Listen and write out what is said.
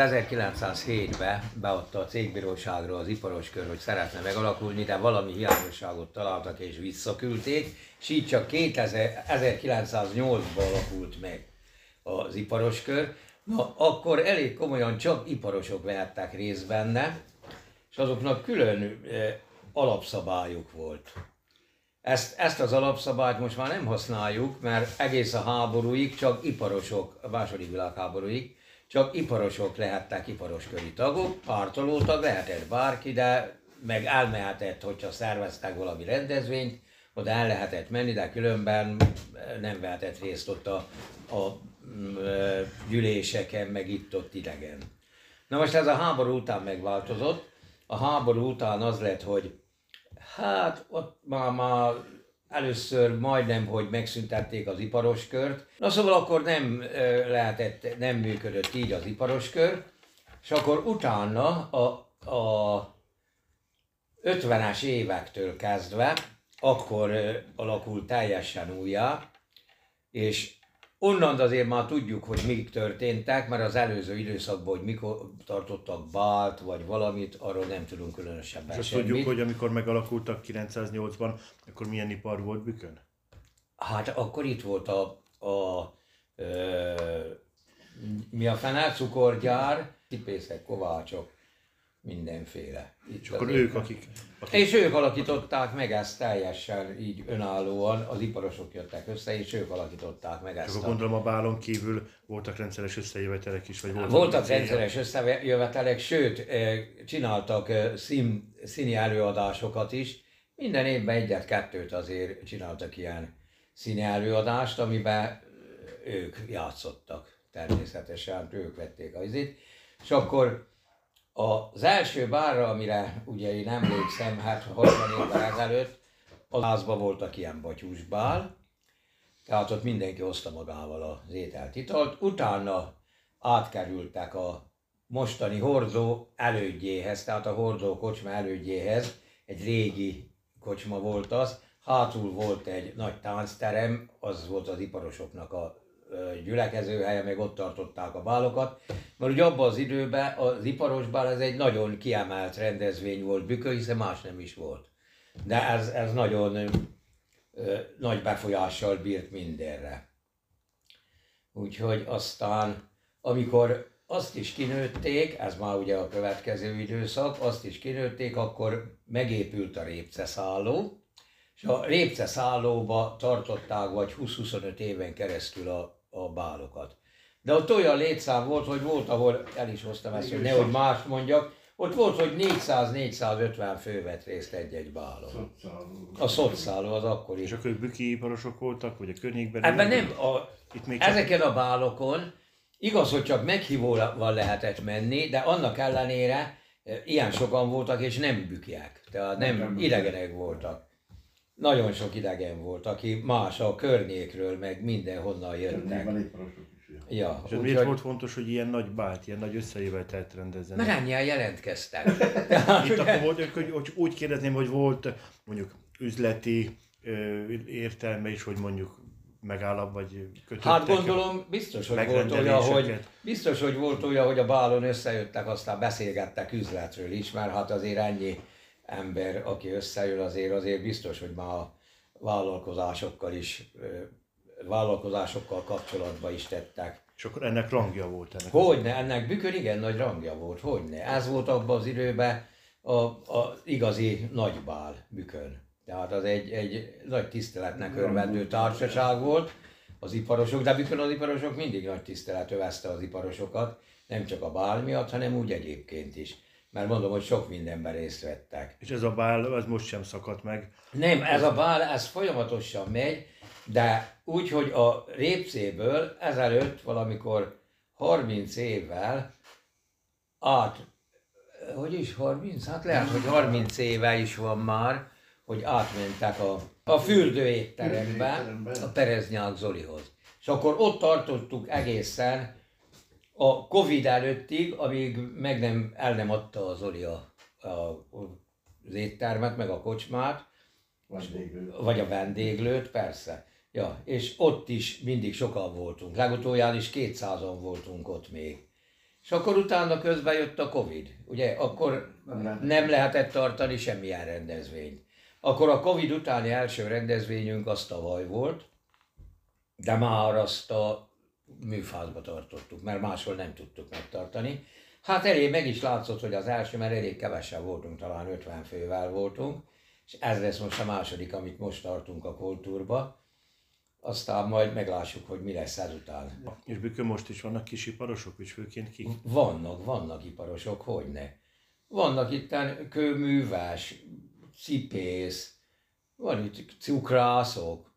1907-ben beadta a cégbíróságra az iparos kör, hogy szeretne megalakulni, de valami hiányosságot találtak és visszaküldték, és így csak 2000, 1908-ban alakult meg az iparos kör. Na, akkor elég komolyan csak iparosok vehettek részt benne, és azoknak külön e, alapszabályuk volt. Ezt, ezt az alapszabályt most már nem használjuk, mert egész a háborúig csak iparosok, a második világháborúig, csak iparosok lehettek iparosköri tagok, pártolótag lehetett bárki, de meg elmehetett, hogyha szerveztek valami rendezvényt, oda el lehetett menni, de különben nem vehetett részt ott a, a mm, gyűléseken, meg itt-ott idegen. Na most ez a háború után megváltozott. A háború után az lett, hogy hát ott már, már először majdnem, hogy megszüntették az iparos kört. Na szóval akkor nem lehetett, nem működött így az iparos kör, és akkor utána a, a 50-es évektől kezdve, akkor alakult teljesen újjá, és Onnan azért már tudjuk, hogy mik történtek, mert az előző időszakban, hogy mikor tartottak bált, vagy valamit, arról nem tudunk különösebben És azt semmit. tudjuk, hogy amikor megalakultak 908-ban, akkor milyen ipar volt Bükön? Hát akkor itt volt a, a ö, mi a fene, cukorgyár, cipészek, kovácsok, mindenféle. Itt és akkor ők, akik, akik... És ők alakították meg ezt teljesen így önállóan, az iparosok jöttek össze, és ők alakították meg ezt. Csak a... gondolom a bálon kívül voltak rendszeres összejövetelek is, vagy voltak? Voltak rendszeres összejövetelek, sőt, csináltak szín, színi előadásokat is. Minden évben egyet-kettőt azért csináltak ilyen színi előadást, amiben ők játszottak természetesen, ők vették az izét. És akkor az első bárra, amire ugye én emlékszem, hát 60 évvel ezelőtt, az házban voltak ilyen batyúsbál, tehát ott mindenki hozta magával az ételt, italt. Utána átkerültek a mostani hordó elődjéhez, tehát a hordó kocsma elődjéhez, egy régi kocsma volt az, hátul volt egy nagy táncterem, az volt az iparosoknak a gyülekezőhelye, meg ott tartották a bálokat, mert ugye abban az időben az iparos bál ez egy nagyon kiemelt rendezvény volt Bükő, hiszen más nem is volt. De ez, ez nagyon ö, nagy befolyással bírt mindenre. Úgyhogy aztán, amikor azt is kinőtték, ez már ugye a következő időszak, azt is kinőtték, akkor megépült a répceszálló, és a répceszállóba tartották vagy 20-25 éven keresztül a a bálokat. De ott olyan létszám volt, hogy volt, ahol el is hoztam ezt, hogy nehogy mást mondjak, ott volt, hogy 400-450 fő vett részt egy-egy bálon. A szocszáló az akkor is. És akkor büki iparosok voltak, vagy a környékben? Ebben nem, a, Itt még csak... ezeken a bálokon igaz, hogy csak meghívóval lehetett menni, de annak ellenére e, ilyen sokan voltak, és nem bükiek, tehát nem, nem idegenek voltak nagyon sok idegen volt, aki más a környékről, meg mindenhonnan jöttek. Ja, és úgy, miért hogy... volt fontos, hogy ilyen nagy bált, ilyen nagy összejövetelt rendezzenek? Mert ennyien jelentkeztek. Itt akkor volt, hogy, hogy úgy kérdezném, hogy volt mondjuk üzleti ö, értelme is, hogy mondjuk megállap, vagy kötöttek. Hát gondolom, biztos, hogy volt olyan, hogy, biztos, hogy volt olyan, hogy a bálon összejöttek, aztán beszélgettek üzletről is, mert hát azért ennyi ember, aki összejön, azért, azért biztos, hogy már a vállalkozásokkal is, vállalkozásokkal kapcsolatba is tettek. És akkor ennek rangja volt ennek? Hogyne, ennek bükör igen nagy rangja volt, hogyne. Ez volt abban az időben a, a igazi nagybál bükön. Tehát az egy, egy nagy tiszteletnek örvendő társaság volt, az iparosok, de bükön az iparosok mindig nagy tisztelet övezte az iparosokat, nem csak a bál miatt, hanem úgy egyébként is mert mondom, hogy sok mindenben részt vettek. És ez a bál, ez most sem szakadt meg? Nem, ez a bál, ez folyamatosan megy, de úgy, hogy a répcéből ezelőtt valamikor 30 évvel át, hogy is 30? Hát lehet, hogy 30 éve is van már, hogy átmentek a, a fürdőétterembe, a Pereznyák Zolihoz. És akkor ott tartottuk egészen a Covid előttig, amíg meg nem, el nem adta az Oli a, a, az éttermet, meg a kocsmát, vendéglőt. vagy a vendéglőt, persze. Ja, és ott is mindig sokan voltunk. Legutóján is 200-an voltunk ott még. És akkor utána közben jött a Covid. Ugye, akkor nem lehetett tartani semmilyen rendezvényt. Akkor a Covid utáni első rendezvényünk az tavaly volt, de már azt a műfázba tartottuk, mert máshol nem tudtuk megtartani. Hát elég meg is látszott, hogy az első, mert elég kevesen voltunk, talán 50 fővel voltunk, és ez lesz most a második, amit most tartunk a kultúrba. Aztán majd meglássuk, hogy mi lesz ezután. És Bükön most is vannak kis iparosok, és főként kik? Vannak, vannak iparosok, hogyne. Vannak itt kőműves, cipész, van itt cukrászok,